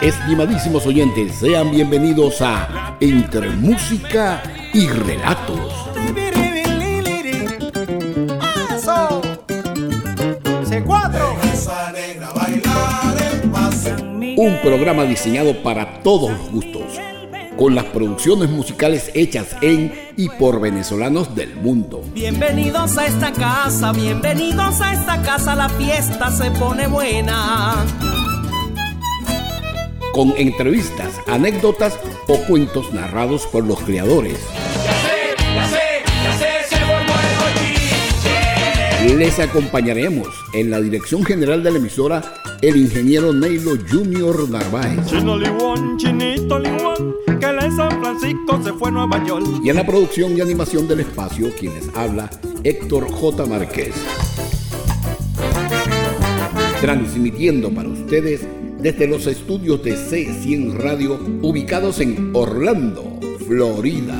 Estimadísimos oyentes, sean bienvenidos a Entre Música y Relatos. Un programa diseñado para todos los gustos, con las producciones musicales hechas en y por venezolanos del mundo. Bienvenidos a esta casa, bienvenidos a esta casa, la fiesta se pone buena con entrevistas, anécdotas o cuentos narrados por los creadores. Les acompañaremos en la dirección general de la emisora el ingeniero Neilo Junior Narváez. Y en la producción y animación del espacio, quienes habla Héctor J. Márquez. Transmitiendo para ustedes desde los estudios de C100 Radio ubicados en Orlando, Florida.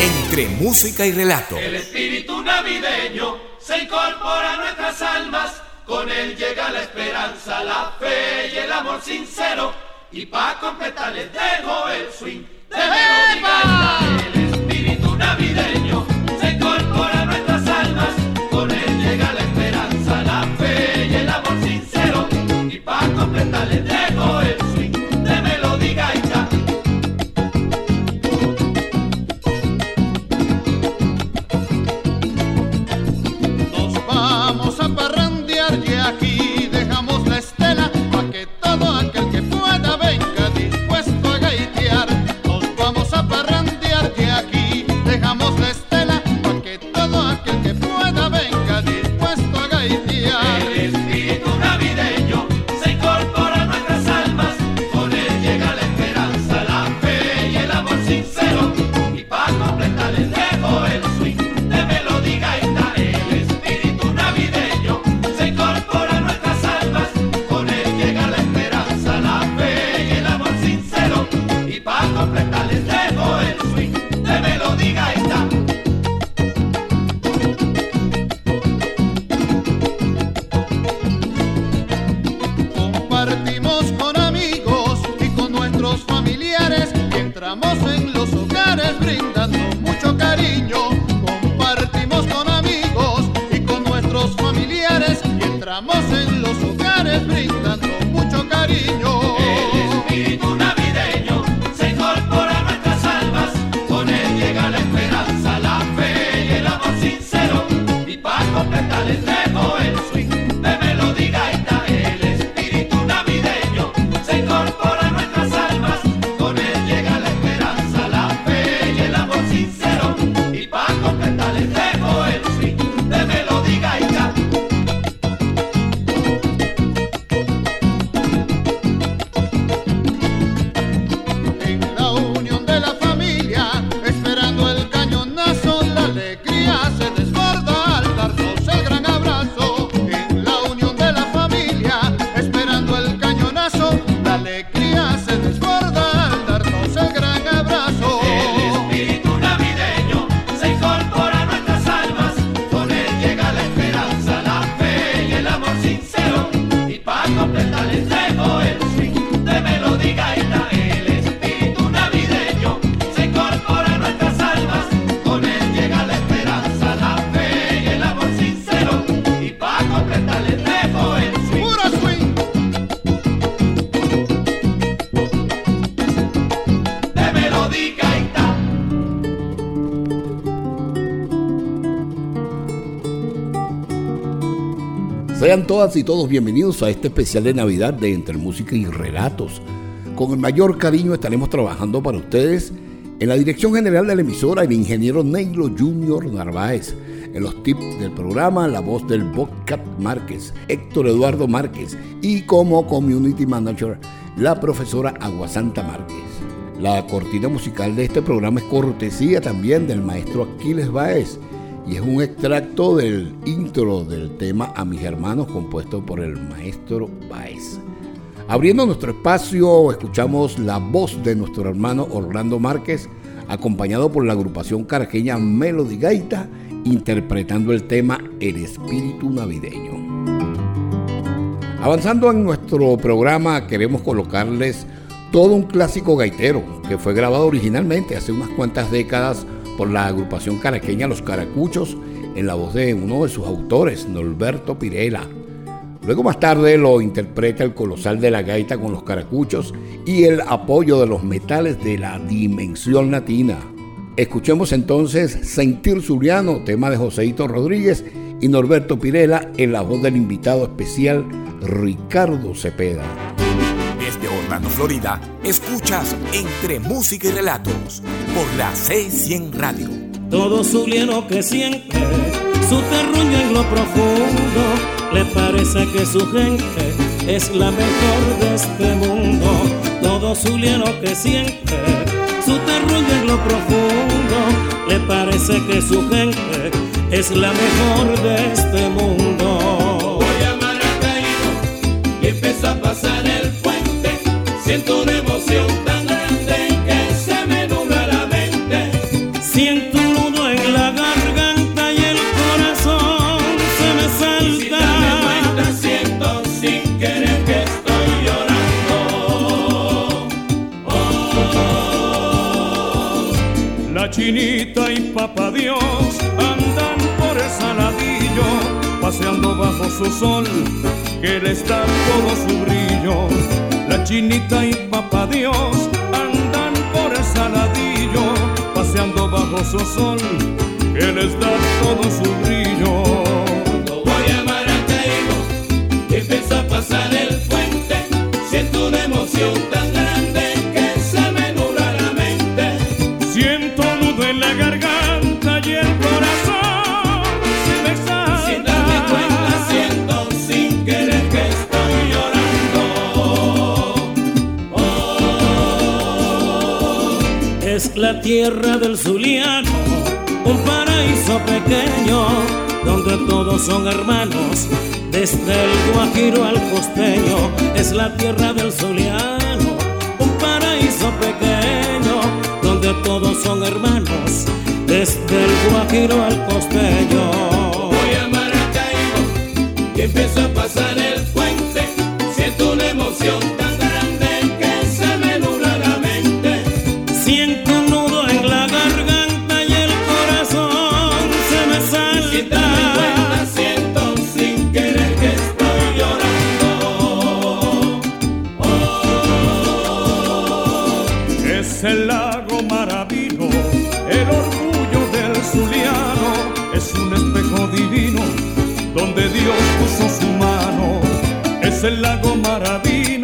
Entre música y relato. El espíritu navideño se incorpora a nuestras almas. Con él llega la esperanza, la fe y el amor sincero. Y para completar les dejo el swing de melodía. El espíritu navideño Sean todas y todos bienvenidos a este especial de Navidad de Entre Música y Relatos. Con el mayor cariño estaremos trabajando para ustedes en la dirección general de la emisora el ingeniero Neilo Junior Narváez. En los tips del programa, la voz del Bobcat Márquez, Héctor Eduardo Márquez y como Community Manager, la profesora Aguasanta Márquez. La cortina musical de este programa es cortesía también del maestro Aquiles Baez y es un extracto del intro del tema A mis hermanos compuesto por el maestro Baez. Abriendo nuestro espacio, escuchamos la voz de nuestro hermano Orlando Márquez, acompañado por la agrupación caraqueña Melody Gaita, interpretando el tema El espíritu navideño. Avanzando en nuestro programa, queremos colocarles todo un clásico gaitero que fue grabado originalmente hace unas cuantas décadas por la agrupación caraqueña Los Caracuchos en la voz de uno de sus autores, Norberto Pirela. Luego más tarde lo interpreta el colosal de la gaita con los caracuchos y el apoyo de los metales de la dimensión latina. Escuchemos entonces Sentir Zuliano, tema de Joseito Rodríguez y Norberto Pirela en la voz del invitado especial Ricardo Cepeda. Desde Orlando, Florida, escuchas Entre Música y Relatos por la C100 Radio. Todo Zuliano que siente su terruño en lo profundo, le parece que su gente es la mejor de este mundo. Todo Zuliano que siente su terruño en lo profundo, le parece que su gente es la mejor de este mundo. Papá Dios andan por el saladillo, paseando bajo su sol, que les da todo su brillo. La chinita y papá Dios andan por el saladillo, paseando bajo su sol, que les da todo su brillo. La tierra del Zuliano, un paraíso pequeño donde todos son hermanos, desde el Guajiro al costeño. Es la tierra del Zuliano, un paraíso pequeño donde todos son hermanos, desde el Guajiro al costeño. Voy a Maracaibo y empiezo a pasar el el lago Maravino,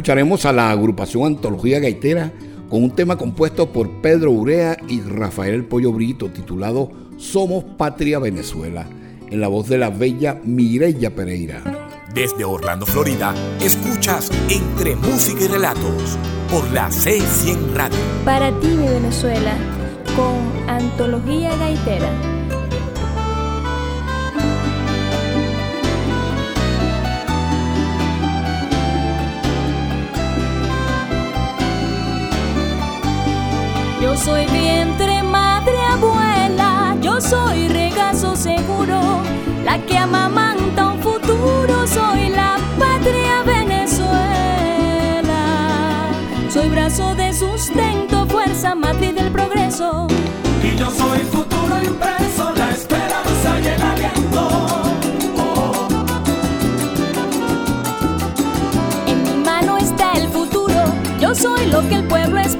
escucharemos a la agrupación Antología Gaitera con un tema compuesto por Pedro Urea y Rafael El Pollo Brito titulado Somos Patria Venezuela, en la voz de la bella Mireya Pereira. Desde Orlando, Florida, escuchas Entre Música y Relatos por la C100 Radio. Para ti, mi Venezuela, con Antología Gaitera. Soy vientre, madre, abuela, yo soy regazo seguro, la que amamanta un futuro, soy la patria Venezuela. Soy brazo de sustento, fuerza matriz del progreso. Y yo soy futuro impreso, la esperanza y el aliento. En mi mano está el futuro, yo soy lo que el pueblo espera,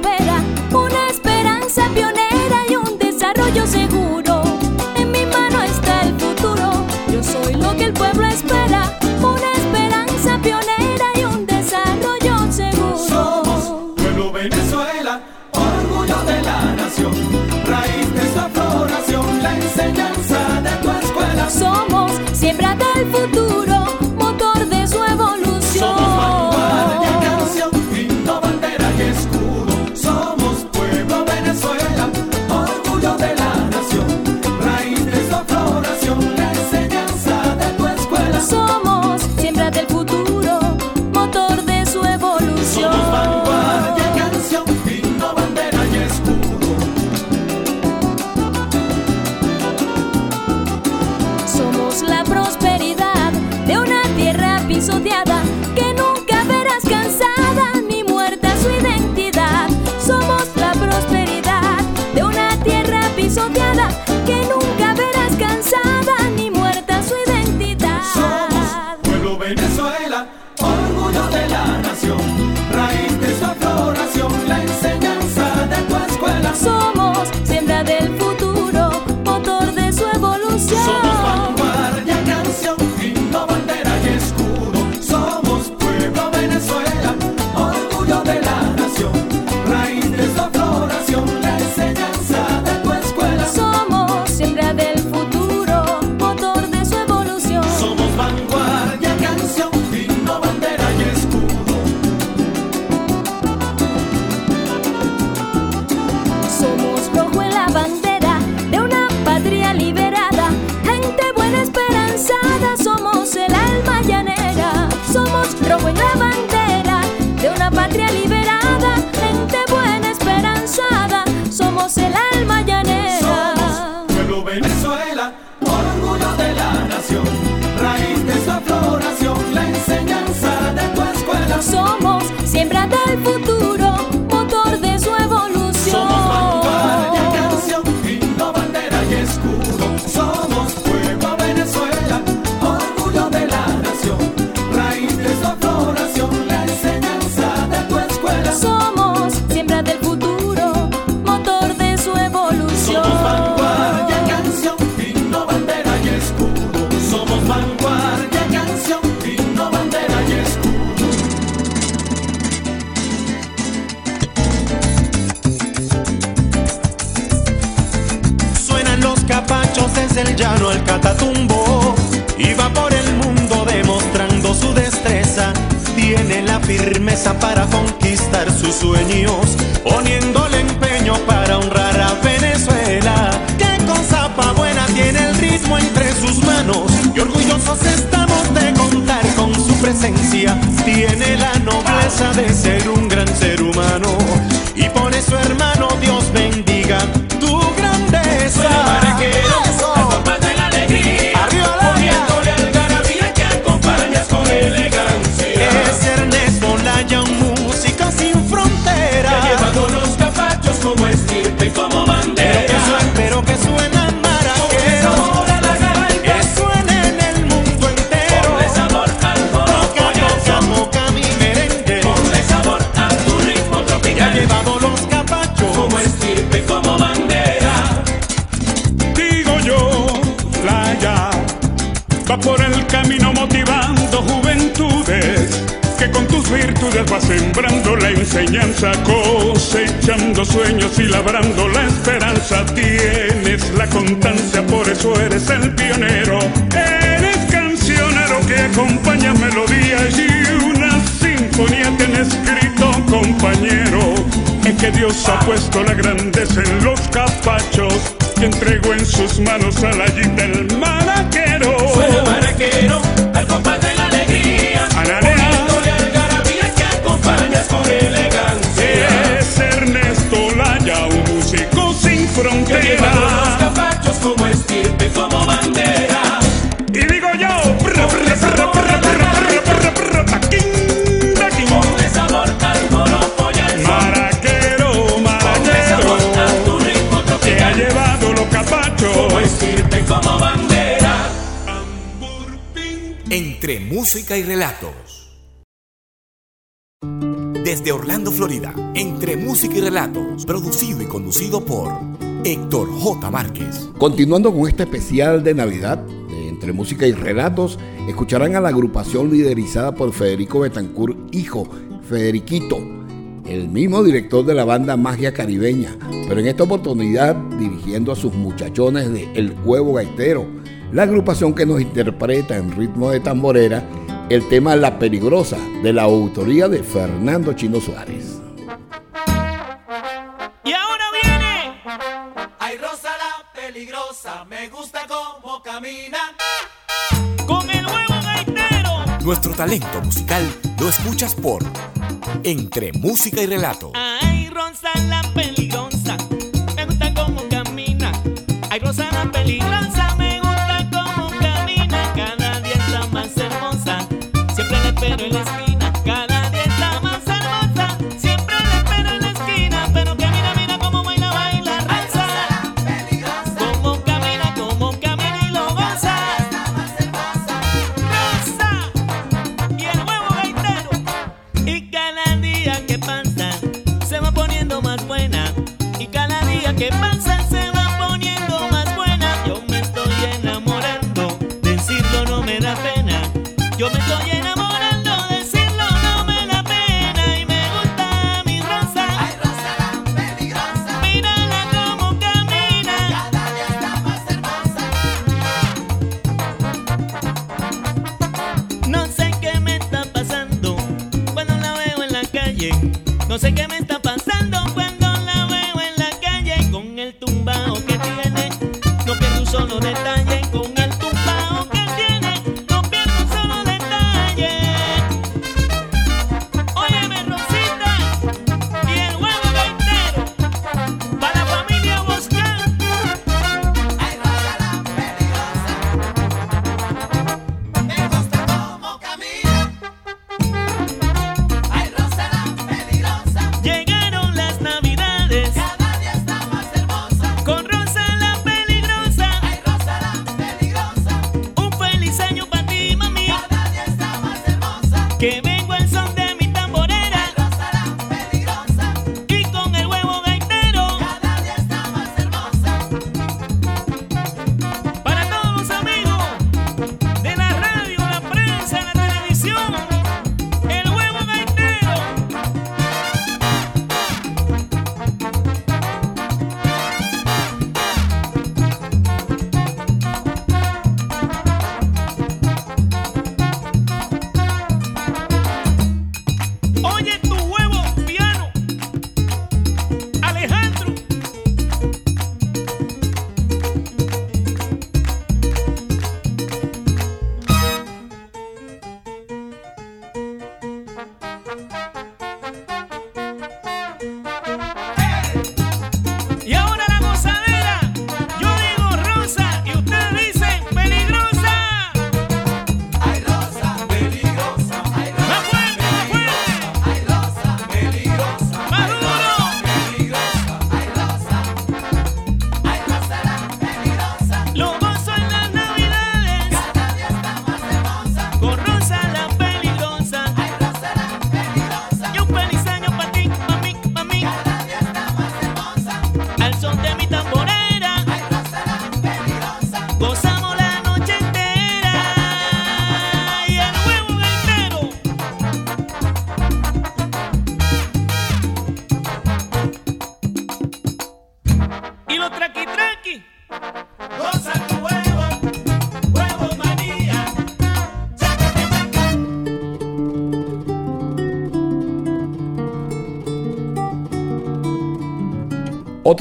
futuro, la firmeza para conquistar sus sueños, poniéndole empeño para honrar a Venezuela. Que con zapa buena tiene el ritmo entre sus manos y orgullosos estamos de contar con su presencia. Tiene la nobleza de ser un gran ser humano y por eso hermano Dios bendiga tu grandeza. Sembrando la enseñanza, cosechando sueños y labrando la esperanza. Tienes la constancia, por eso eres el pionero. Eres cancionero que acompaña melodías y una sinfonía te han escrito, compañero. En que Dios ha puesto la grandeza en los capachos que entregó en sus manos a la yita el maraquero. Suena maraquero, al compás de la alegría. Los capachos como estirpe, como bandera. Y digo yo, taquín. Ponle sabor al y al son. Maraquero, Ponle sabor a tu ritmo que ha tropical. llevado los Como capachos. estirpe, como bandera. Entre música y relatos. Desde Orlando, Florida, entre música y relatos, producido y conducido por Héctor J. Márquez. Continuando con este especial de Navidad, entre música y relatos, escucharán a la agrupación liderizada por Federico Betancourt Hijo, Federiquito, el mismo director de la banda Magia Caribeña, pero en esta oportunidad dirigiendo a sus muchachones de El Huevo Gaitero, la agrupación que nos interpreta en ritmo de tamborera el tema La Peligrosa, de la autoría de Fernando Chino Suárez. me gusta cómo camina. Con el huevo gaitero. Nuestro talento musical lo escuchas por Entre Música y Relato. Ay, Rosa la peligrosa, me gusta cómo camina. Ay, Rosa la peligrosa. sé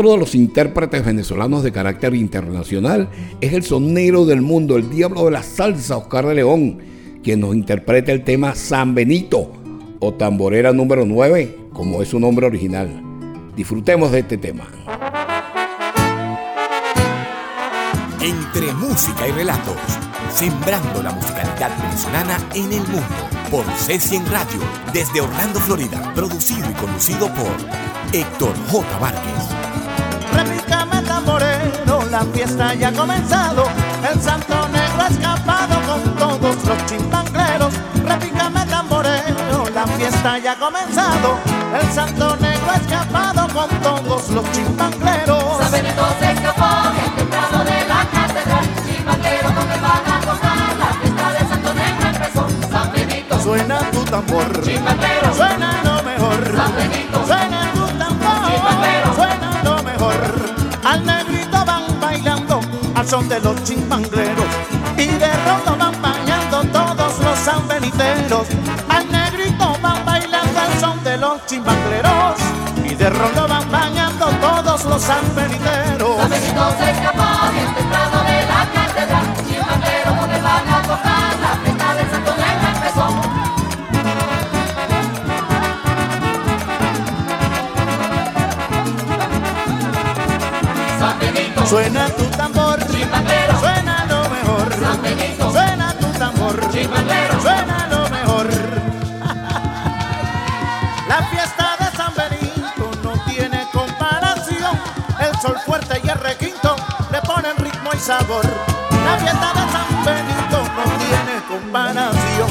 Otro de los intérpretes venezolanos de carácter internacional es el sonero del mundo, el diablo de la salsa, Oscar de León, quien nos interpreta el tema San Benito o tamborera número 9, como es su nombre original. Disfrutemos de este tema. Entre música y relatos, sembrando la musicalidad venezolana en el mundo, por C100 Radio, desde Orlando, Florida, producido y conducido por Héctor J. Várquez la fiesta ya ha comenzado. El santo negro ha escapado con todos los chimpangleros. Repícame tamboreo, la fiesta ya ha comenzado. El santo negro ha escapado con todos los chimpangleros. Sabeneto se escapó bien temprano de la catedral. Chimpanglero, ¿dónde van a tocar? La fiesta del santo negro empezó. San Benito, suena tu tambor. Chimpanglero, suena lo mejor. San Benito, suena son de los chimbangleros y de rondo van bañando todos los sanbeniteros. Al negrito van bailando al son de los chimbangleros y de rondo van bañando todos los sanbeniteros. San Benito se escapó bien temprano de la catedral, chimbandero con el van a tocar, la fiesta del Santo Negro empezó. Suena tu tambor, suena lo mejor. San Benito, Suena tu tambor, suena lo mejor. La fiesta de San Benito no tiene comparación. El sol fuerte y el requinto le ponen ritmo y sabor. La fiesta de San Benito no tiene comparación.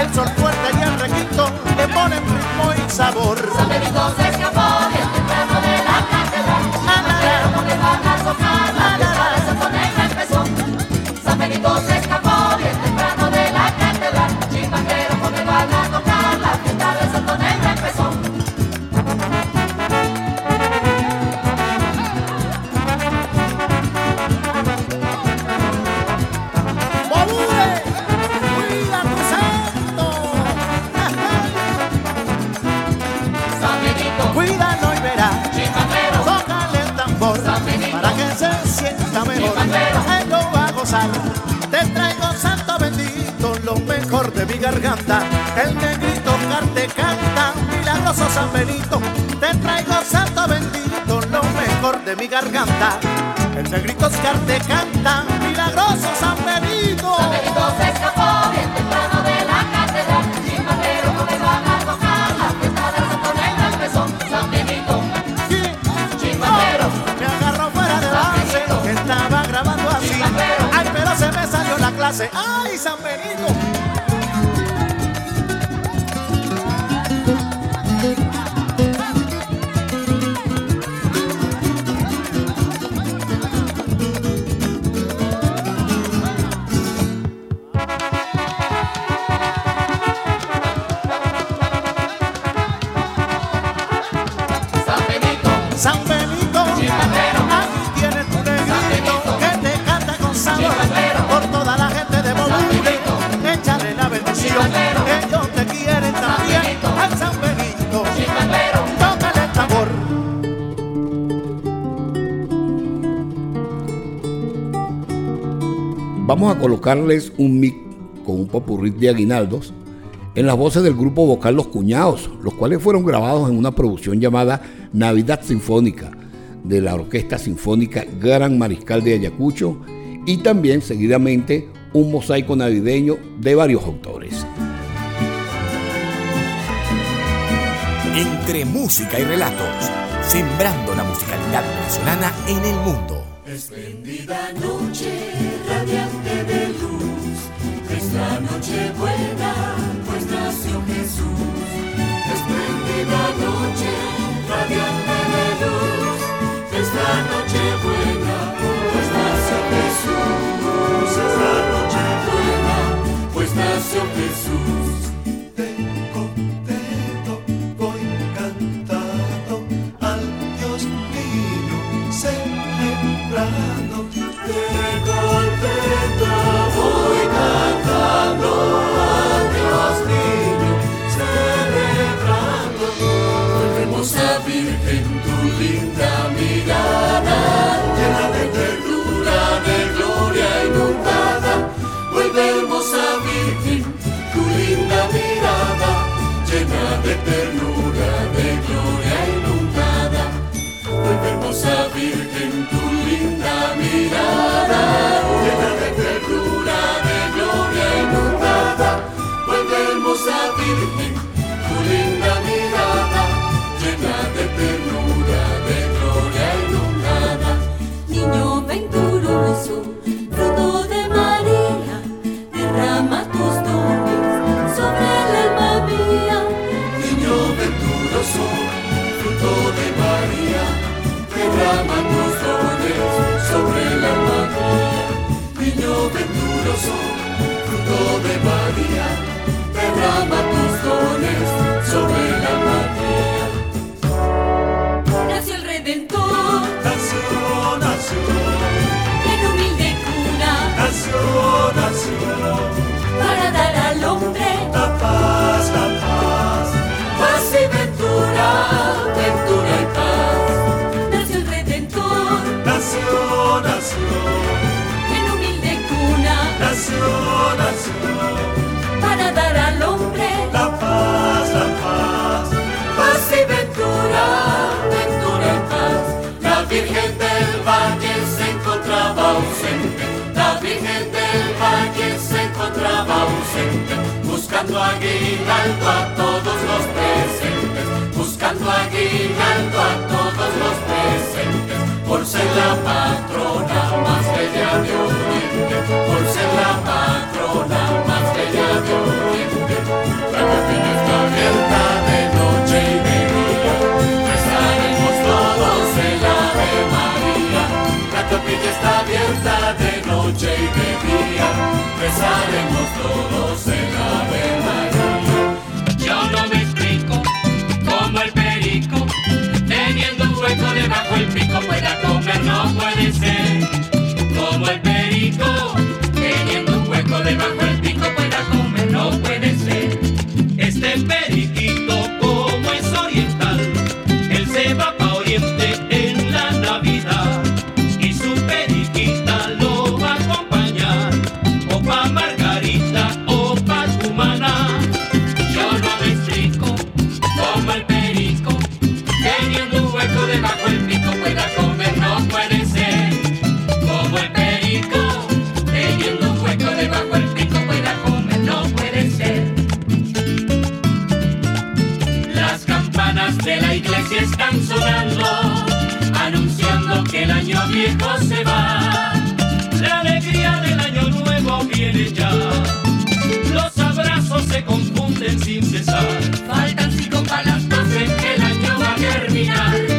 El sol fuerte y el requinto le ponen ritmo y sabor. San Benito se escapó garganta. El negrito carte canta, milagroso San Benito. Te traigo santo bendito, lo mejor de mi garganta. El negrito Oscar te canta, milagroso San Vamos a colocarles un mic con un popurrí de aguinaldos en las voces del grupo vocal Los Cuñados, los cuales fueron grabados en una producción llamada Navidad Sinfónica de la Orquesta Sinfónica Gran Mariscal de Ayacucho y también seguidamente un mosaico navideño de varios autores. Entre música y relatos, sembrando la musicalidad venezolana en el mundo. Espléndida noche, esta noche love. para hombre. La paz, la paz, paz y ventura, ventura y paz. La Virgen del Valle se encontraba ausente, la Virgen del Valle se encontraba ausente, buscando aguinaldo a todos los presentes, buscando aguinaldo a todos los presentes, por ser la patrona más bella de Oriente, por ser la patrona de noche y de día, rezaremos todos el Ave María. Yo no me explico cómo el perico, teniendo un hueco debajo el pico, pueda comer, no puede ser. Como el perico, teniendo un hueco debajo el pico, pueda comer, no puede ser. Anunciando que el año viejo se va. La alegría del año nuevo viene ya. Los abrazos se confunden sin cesar. Faltan cinco para las doce, el año va a terminar.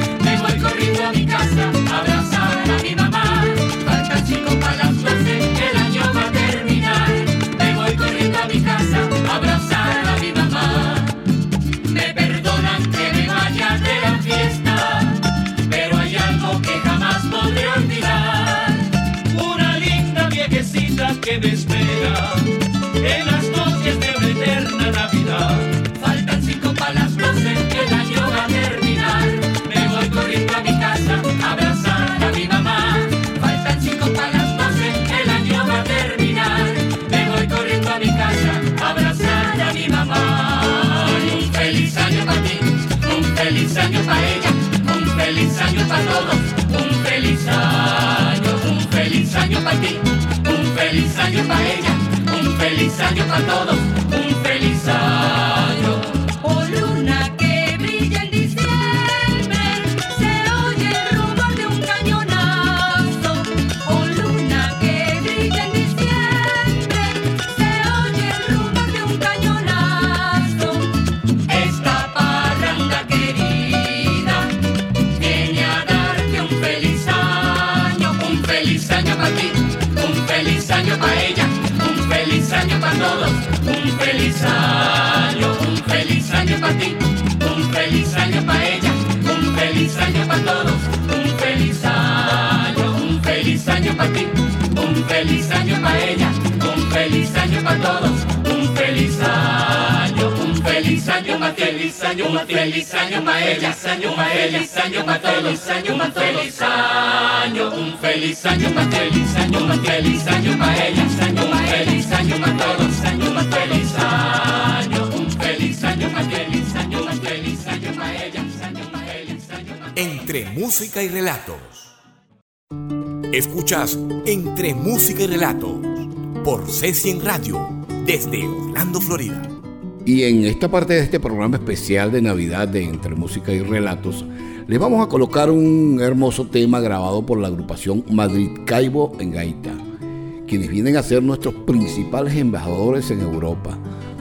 Un feliz año para ti, un feliz año para ella, un feliz año para todos, para ti, un feliz año para ella, un feliz año para todos, un feliz año, un feliz año para ti, un feliz año para ella, un feliz año para todos, un feliz año, un feliz año para feliz año, un feliz año para ella, año un feliz año para todos, año un feliz año, un feliz año para feliz año, un feliz año para ella, año un feliz año para todos, año un feliz año, Entre música y relatos. Escuchas Entre música y relatos por C100 Radio desde Orlando, Florida. Y en esta parte de este programa especial de Navidad de Entre Música y Relatos, les vamos a colocar un hermoso tema grabado por la agrupación Madrid Caibo en Gaita, quienes vienen a ser nuestros principales embajadores en Europa,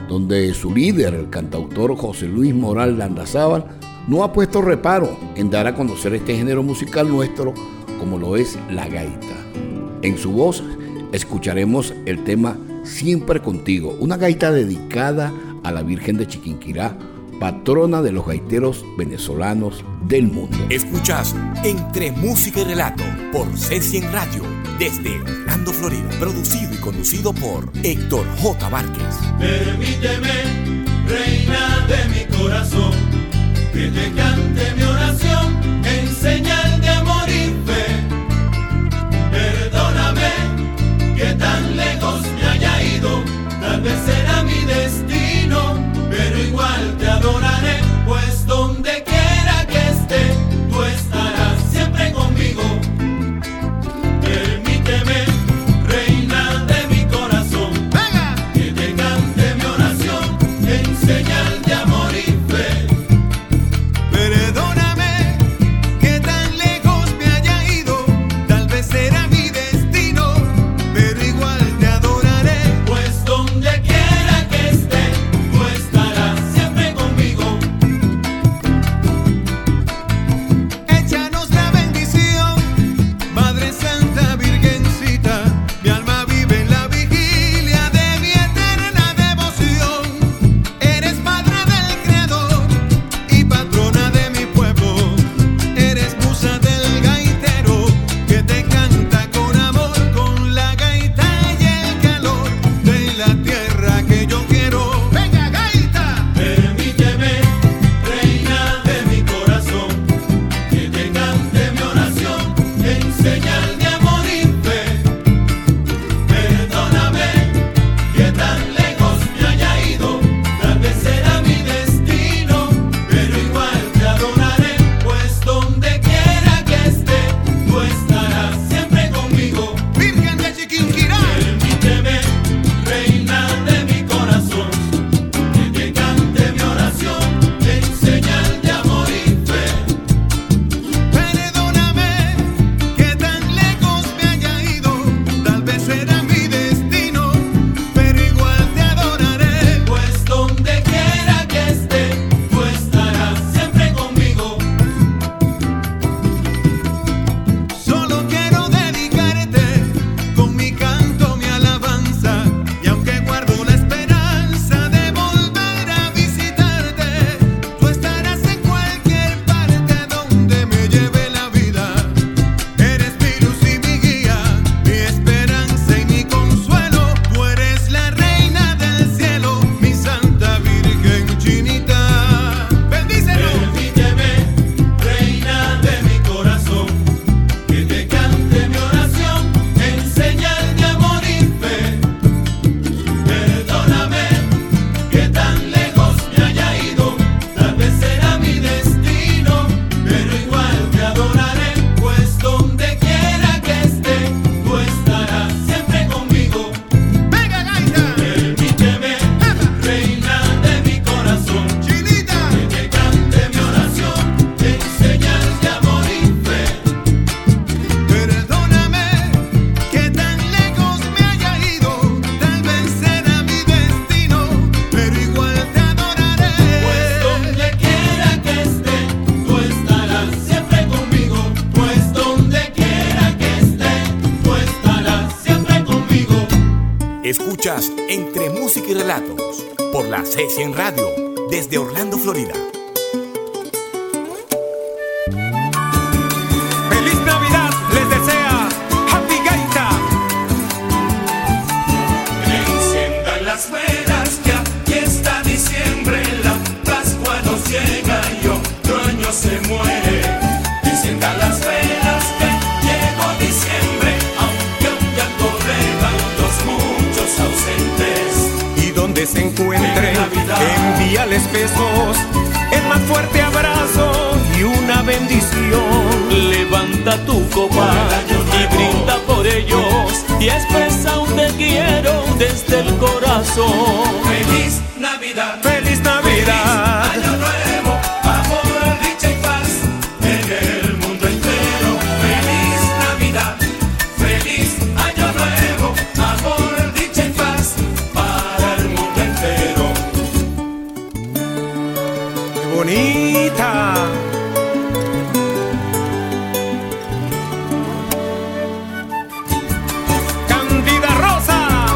donde su líder, el cantautor José Luis Moral Landazábal, no ha puesto reparo en dar a conocer este género musical nuestro como lo es la gaita. En su voz escucharemos el tema Siempre contigo, una gaita dedicada a la Virgen de Chiquinquirá, patrona de los gaiteros venezolanos del mundo. Escuchas Entre música y relato por C100 Radio desde Orlando, Florida. Producido y conducido por Héctor J. Márquez. Permíteme, reina de mi corazón, que te cante mi oración en señal de amor y fe. Perdóname que tan lejos me haya ido, tal vez y relatos por la C100 Radio desde Orlando, Florida. bonita. Candida Rosa.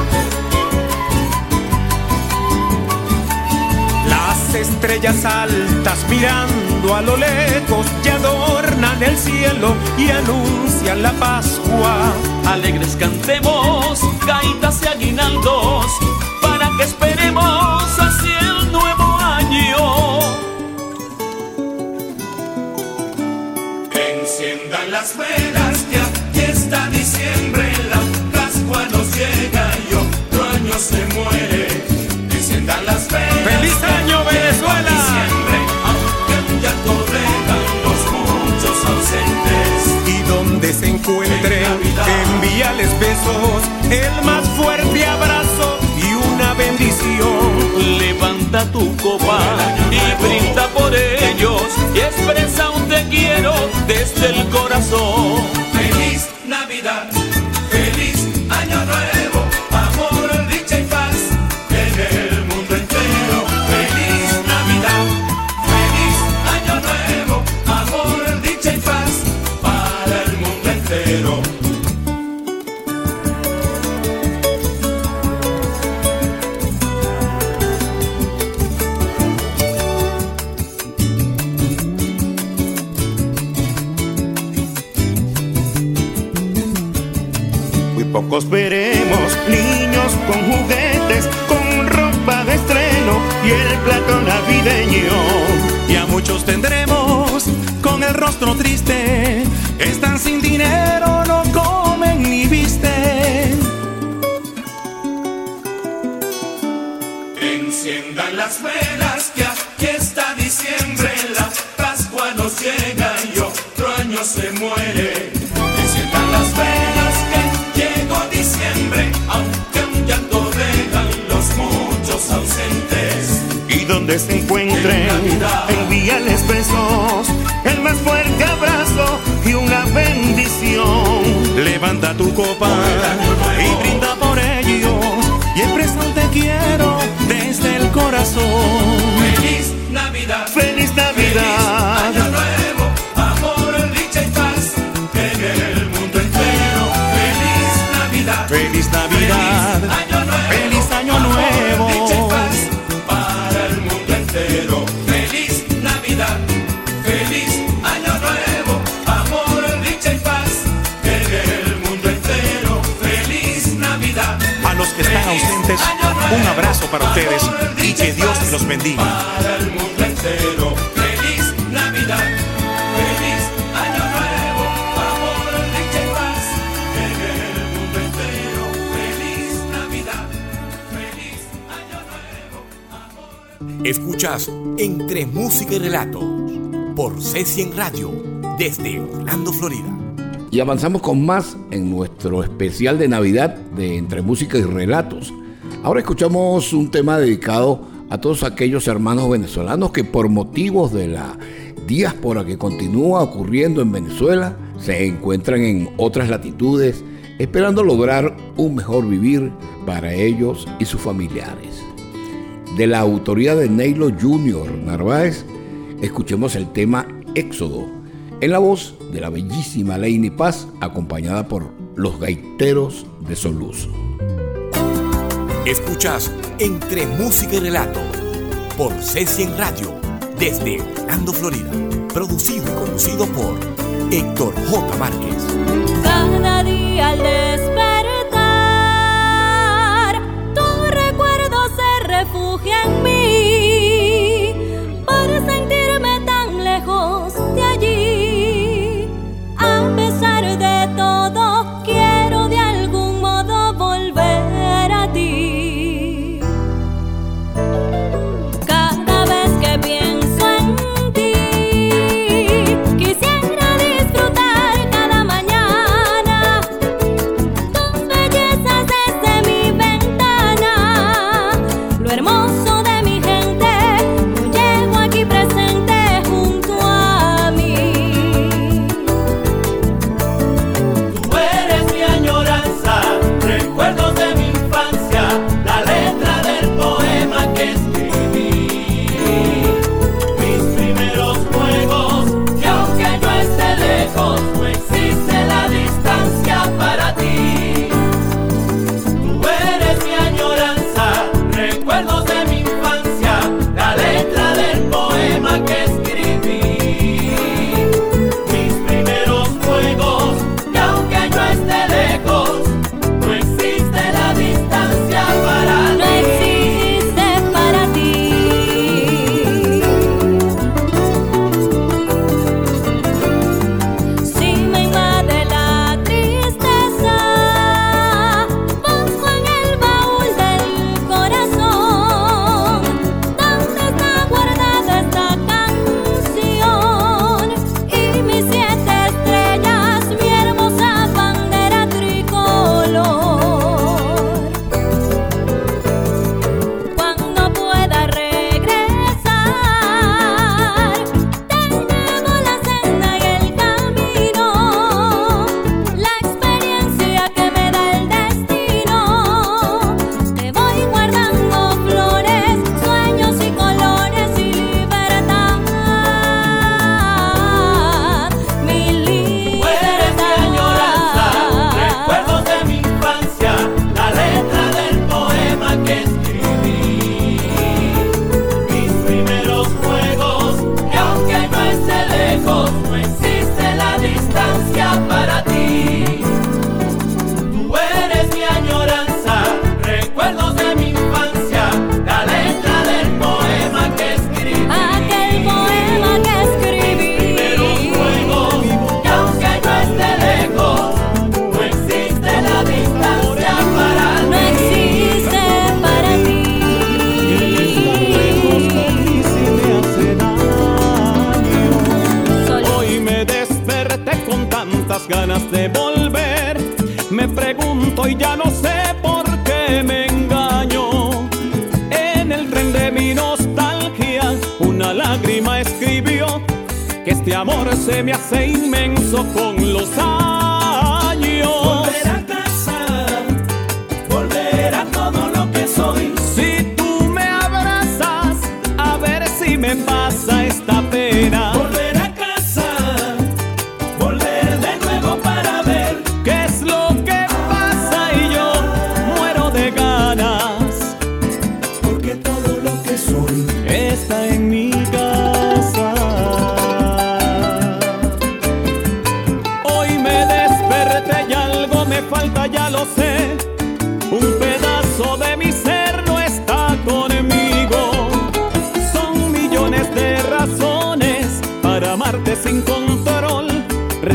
Las estrellas altas mirando a lo lejos y adornan el cielo y anuncian la Pascua. Alegres cantemos, gaitas y aguinaldos las velas ya fiesta diciembre, la Pascua nos llega y otro año se muere. Enciendan las velas. ¡Feliz año, Venezuela! Diciembre, aunque ya toleran los muchos ausentes. Y donde se encuentren, envíales besos, el más fuerte abrazo tu copa y brinda por ellos y expresa un te quiero desde el corazón. Feliz Navidad. Nos veremos niños con juguetes, con ropa de estreno y el plato navideño. Y a muchos tendremos con el rostro triste, están sin dinero, no comen ni visten. Enciendan las velas que aquí está diciembre, la Pascua nos llega y otro año se muere. Enciendan las velas aunque un llanto dejan los muchos ausentes. Y donde se encuentren, envíales besos, el más fuerte abrazo y una bendición. Levanta tu copa y brinda por ellos y expresa un te quiero desde el corazón. Un abrazo para ustedes y que Dios los bendiga. Para el mundo entero, feliz Navidad, feliz Año Nuevo, amor, dicha y paz en el mundo entero, feliz Navidad, feliz Año Nuevo. Escuchas Entre Música y Relatos por C100 Radio desde Orlando, Florida. Y avanzamos con más en nuestro especial de Navidad de Entre Música y Relatos. Ahora escuchamos un tema dedicado a todos aquellos hermanos venezolanos que por motivos de la diáspora que continúa ocurriendo en Venezuela se encuentran en otras latitudes esperando lograr un mejor vivir para ellos y sus familiares. De la autoría de Neilo Jr. Narváez, escuchemos el tema Éxodo, en la voz de la bellísima Leini Paz, acompañada por los gaiteros de Soluz. Escuchas Entre Música y Relatos por C100 Radio desde Orlando, Florida. Producido y conducido por Héctor J. Márquez. Cada día al despertar, tu recuerdo se refugia en mí se me hace inmenso con los años.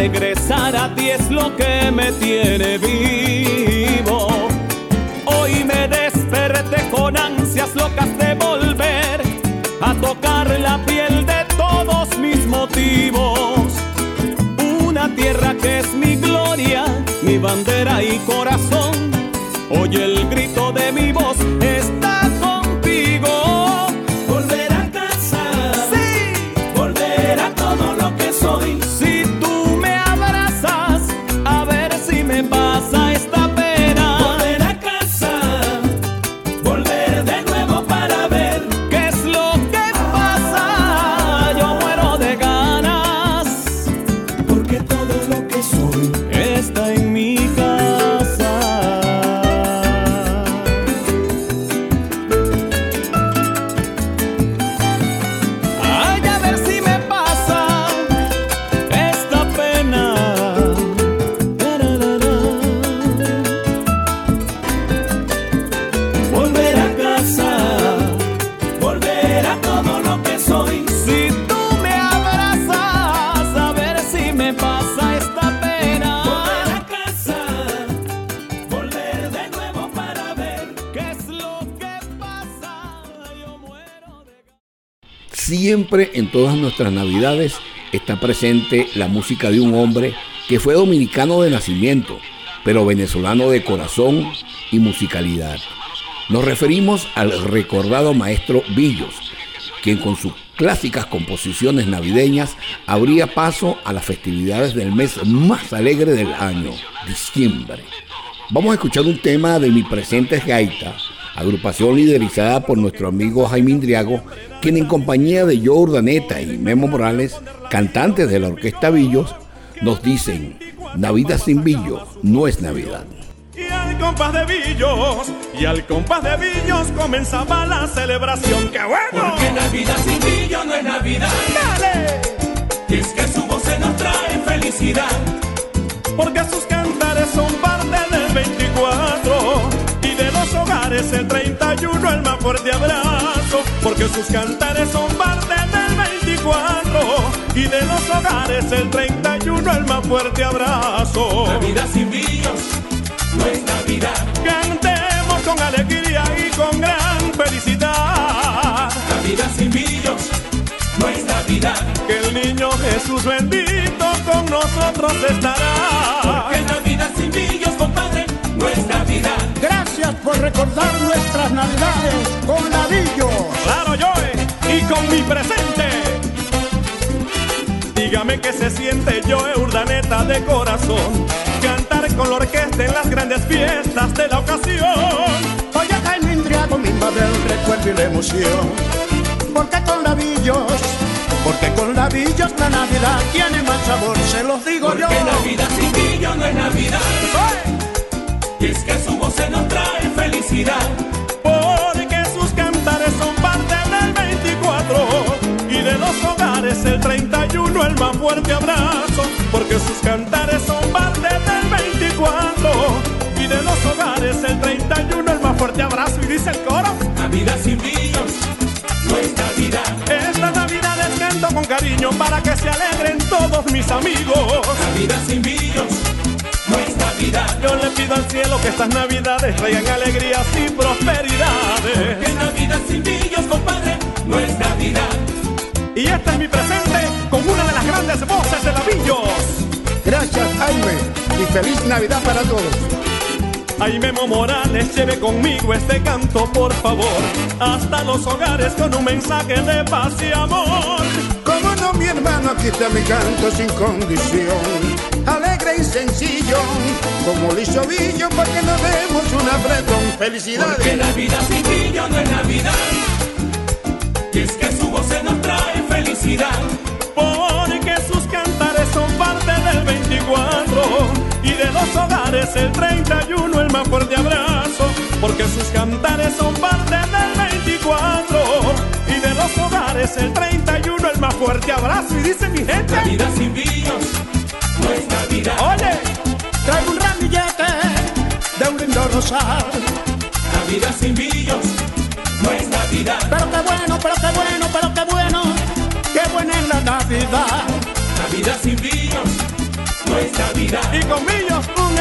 Regresar a ti es lo que me tiene vivo. Hoy me desperté con ansias locas de volver a tocar la piel de todos mis motivos. Una tierra que es mi gloria, mi bandera y corazón. Siempre en todas nuestras navidades está presente la música de un hombre que fue dominicano de nacimiento, pero venezolano de corazón y musicalidad. Nos referimos al recordado maestro Villos, quien con sus clásicas composiciones navideñas abría paso a las festividades del mes más alegre del año, diciembre. Vamos a escuchar un tema de Mi Presente Gaita, agrupación liderizada por nuestro amigo Jaime Indriago, quien en compañía de Joe Urdaneta y Memo Morales, cantantes de la Orquesta Villos, nos dicen, Navidad sin Villo no es Navidad. Y al compás de Villos, y al compás de Villos comenzaba la celebración. ¡Qué bueno! porque Navidad sin brillo no es Navidad. ¡Dale! Y es que su voz se nos trae felicidad. Porque sus cantares son parte del 24 y de el 31 el más fuerte abrazo. Porque sus cantares son parte del 24 y de los hogares el 31 el más fuerte abrazo. Navidad sin brillos no es Navidad. Cantemos con alegría y con gran felicidad. Navidad sin brillos no es Navidad. Que el niño Jesús bendito con nosotros estará. Que Navidad sin brillos, compadre, no es Navidad. Gracias por recordar nuestras navidades con Navillo. Claro, yo y con mi presente. Dígame que se siente yo, Urdaneta de corazón. Cantar con la orquesta en las grandes fiestas de la ocasión. Oye, Jaime Indriago, mi madre, el recuerdo y la emoción. Porque con Navillos, porque con Navillos la Navidad tiene más sabor, se los digo yo. Porque Navidad sin brillo no es Navidad. Y es que voz se nos trae felicidad. Porque sus cantares son parte del 24 y de los hogares el 31 el más fuerte abrazo. Porque sus cantares son parte del 24 y de los hogares el 31 el más fuerte abrazo. Y dice el coro: Navidad sin brillos no es Navidad. Esta Navidad les canto con cariño para que se alegren todos mis amigos. Navidad sin es Navidad. Yo le pido al cielo que estas navidades traigan alegrías y prosperidades. Que Navidad sin brillos, compadre, no es Navidad. Y este es mi presente con una de las grandes voces de Lavillos. Gracias, Jaime, y feliz Navidad para todos. Ay, Memo Morales, lleve conmigo este canto, por favor. Hasta los hogares con un mensaje de paz y amor. Como no, mi hermano, aquí está mi canto sin condición. Alegre y sencillo, como lo hizo Villo, para que nos demos un apretón. Felicidades. Porque la vida sin brillo no es Navidad. Y es que su voz se nos trae felicidad. Porque sus cantares son parte del 24 y de los hogares el 31 el más fuerte abrazo. Porque sus cantares son parte del 24 y de los hogares el 31 el más fuerte abrazo. Y dice mi gente: Navidad sin brillos rosal. Navidad sin brillos no es Navidad. Pero qué bueno, pero qué bueno, pero qué bueno. Qué buena es la Navidad. Navidad sin brillos no es Navidad. y con millos un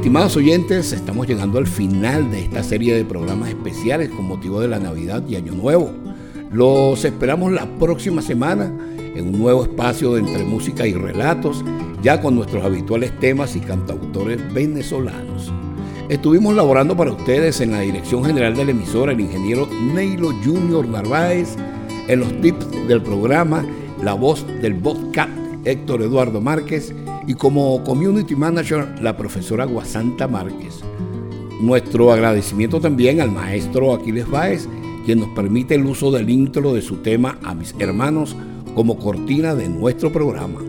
Estimados oyentes, estamos llegando al final de esta serie de programas especiales con motivo de la Navidad y Año Nuevo. Los esperamos la próxima semana en un nuevo espacio de entre música y relatos, ya con nuestros habituales temas y cantautores venezolanos. Estuvimos laborando para ustedes en la dirección general de la emisora el ingeniero Neilo Junior Narváez, en los tips del programa, la voz del vodka Héctor Eduardo Márquez y como community manager la profesora Guasanta Márquez. Nuestro agradecimiento también al maestro Aquiles Báez, quien nos permite el uso del intro de su tema a mis hermanos como cortina de nuestro programa.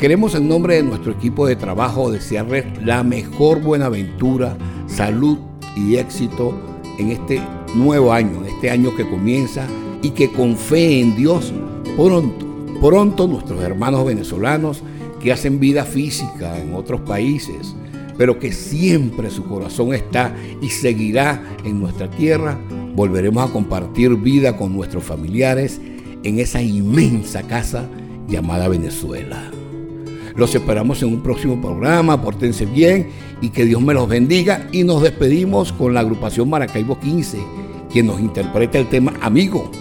Queremos en nombre de nuestro equipo de trabajo desearles la mejor buenaventura, salud y éxito en este nuevo año, en este año que comienza y que con fe en Dios pronto, pronto nuestros hermanos venezolanos que hacen vida física en otros países, pero que siempre su corazón está y seguirá en nuestra tierra, volveremos a compartir vida con nuestros familiares en esa inmensa casa llamada Venezuela. Los esperamos en un próximo programa, pórtense bien y que Dios me los bendiga y nos despedimos con la agrupación Maracaibo 15, quien nos interpreta el tema Amigo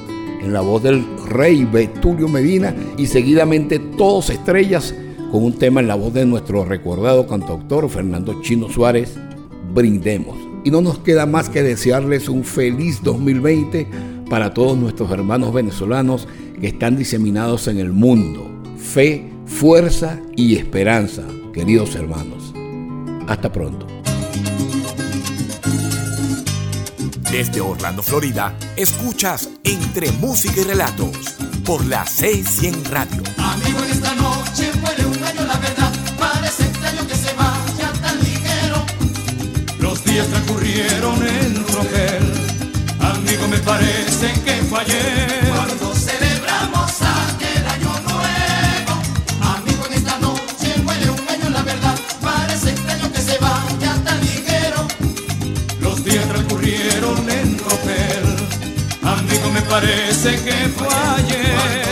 en la voz del rey Betulio Medina y seguidamente todos estrellas con un tema en la voz de nuestro recordado cantautor Fernando Chino Suárez, Brindemos. Y no nos queda más que desearles un feliz 2020 para todos nuestros hermanos venezolanos que están diseminados en el mundo. Fe, fuerza y esperanza, queridos hermanos. Hasta pronto. Desde Orlando, Florida, escuchas Entre Música y Relatos por la 600 Radio. Amigo, en esta noche días transcurrieron en tropel. Amigo, me parece que fallé. Cuando celebramos aquel año nuevo. Amigo, en esta noche muere un año, la verdad. Parece extraño que se vaya tan ligero. Los días transcurrieron en tropel. Amigo, me parece que fallé.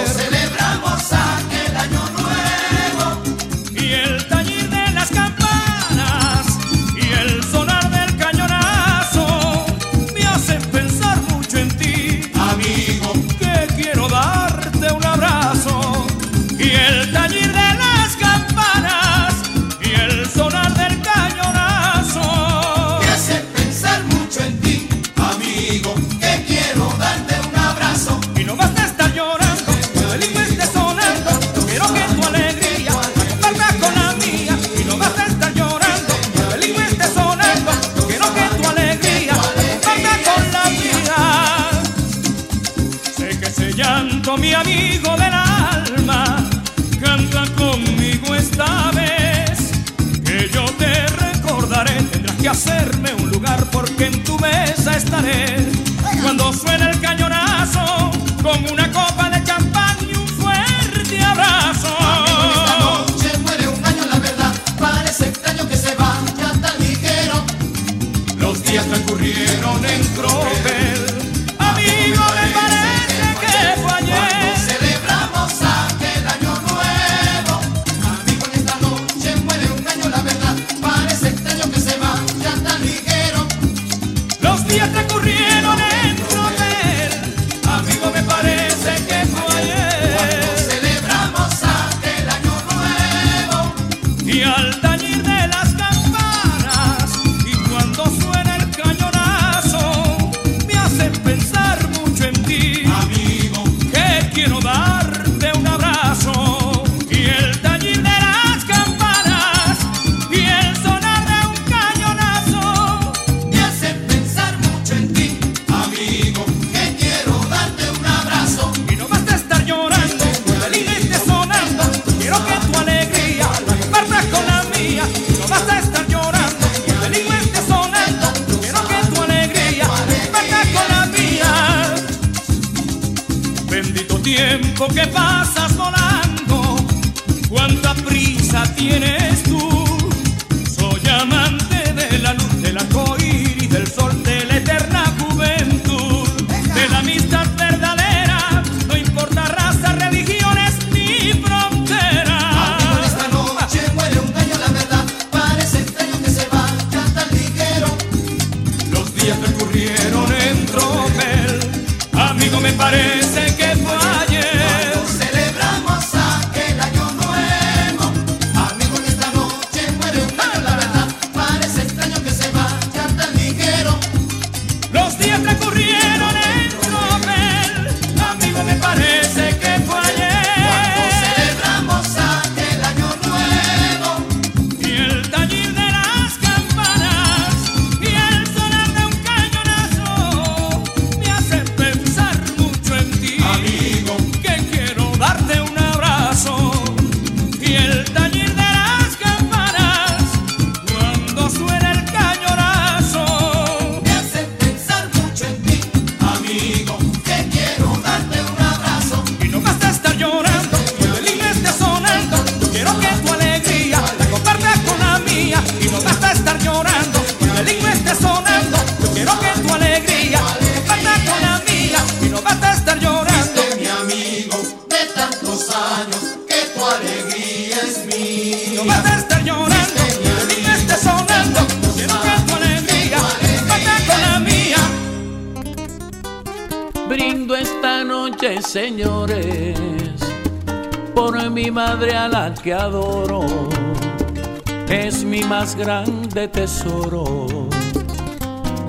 grande tesoro,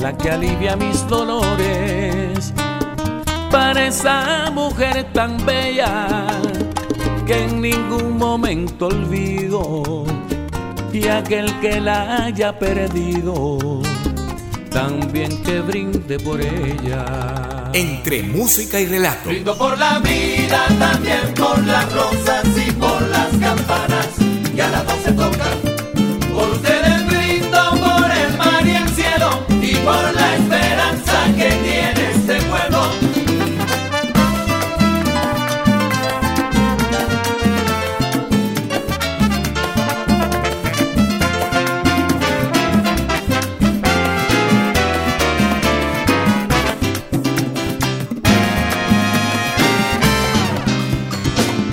la que alivia mis dolores. Para esa mujer tan bella que en ningún momento olvido y aquel que la haya perdido también que brinde por ella. Entre música y relato. Brindo por la vida, también por las rosas y por las campanas. Y a las dos se tocan. por la esperanza que tiene este pueblo.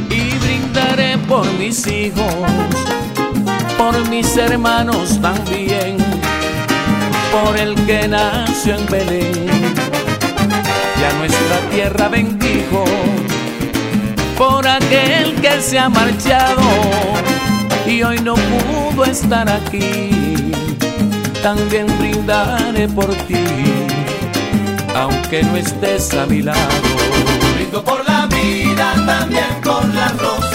Y brindaré por mis hijos, por mis hermanos también por el que nació en Belén. Ya nuestra tierra bendijo por aquel que se ha marchado y hoy no pudo estar aquí. También brindaré por ti, aunque no estés a mi lado. Brindo por la vida, también por la rosa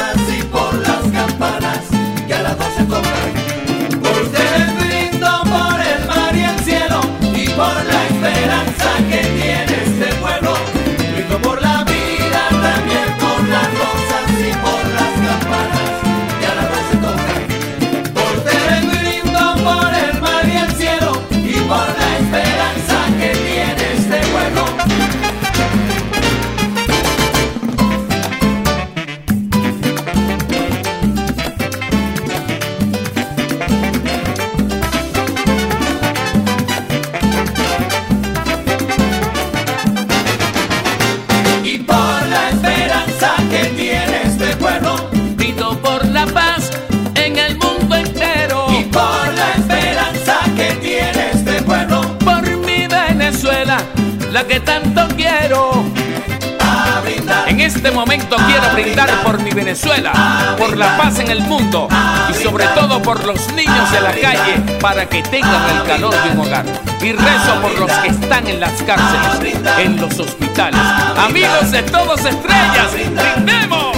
este momento quiero brindar por mi Venezuela, por la paz en el mundo y sobre todo por los niños de la calle para que tengan el calor de un hogar. Y rezo por los que están en las cárceles, en los hospitales. Amigos de todos estrellas, brindemos.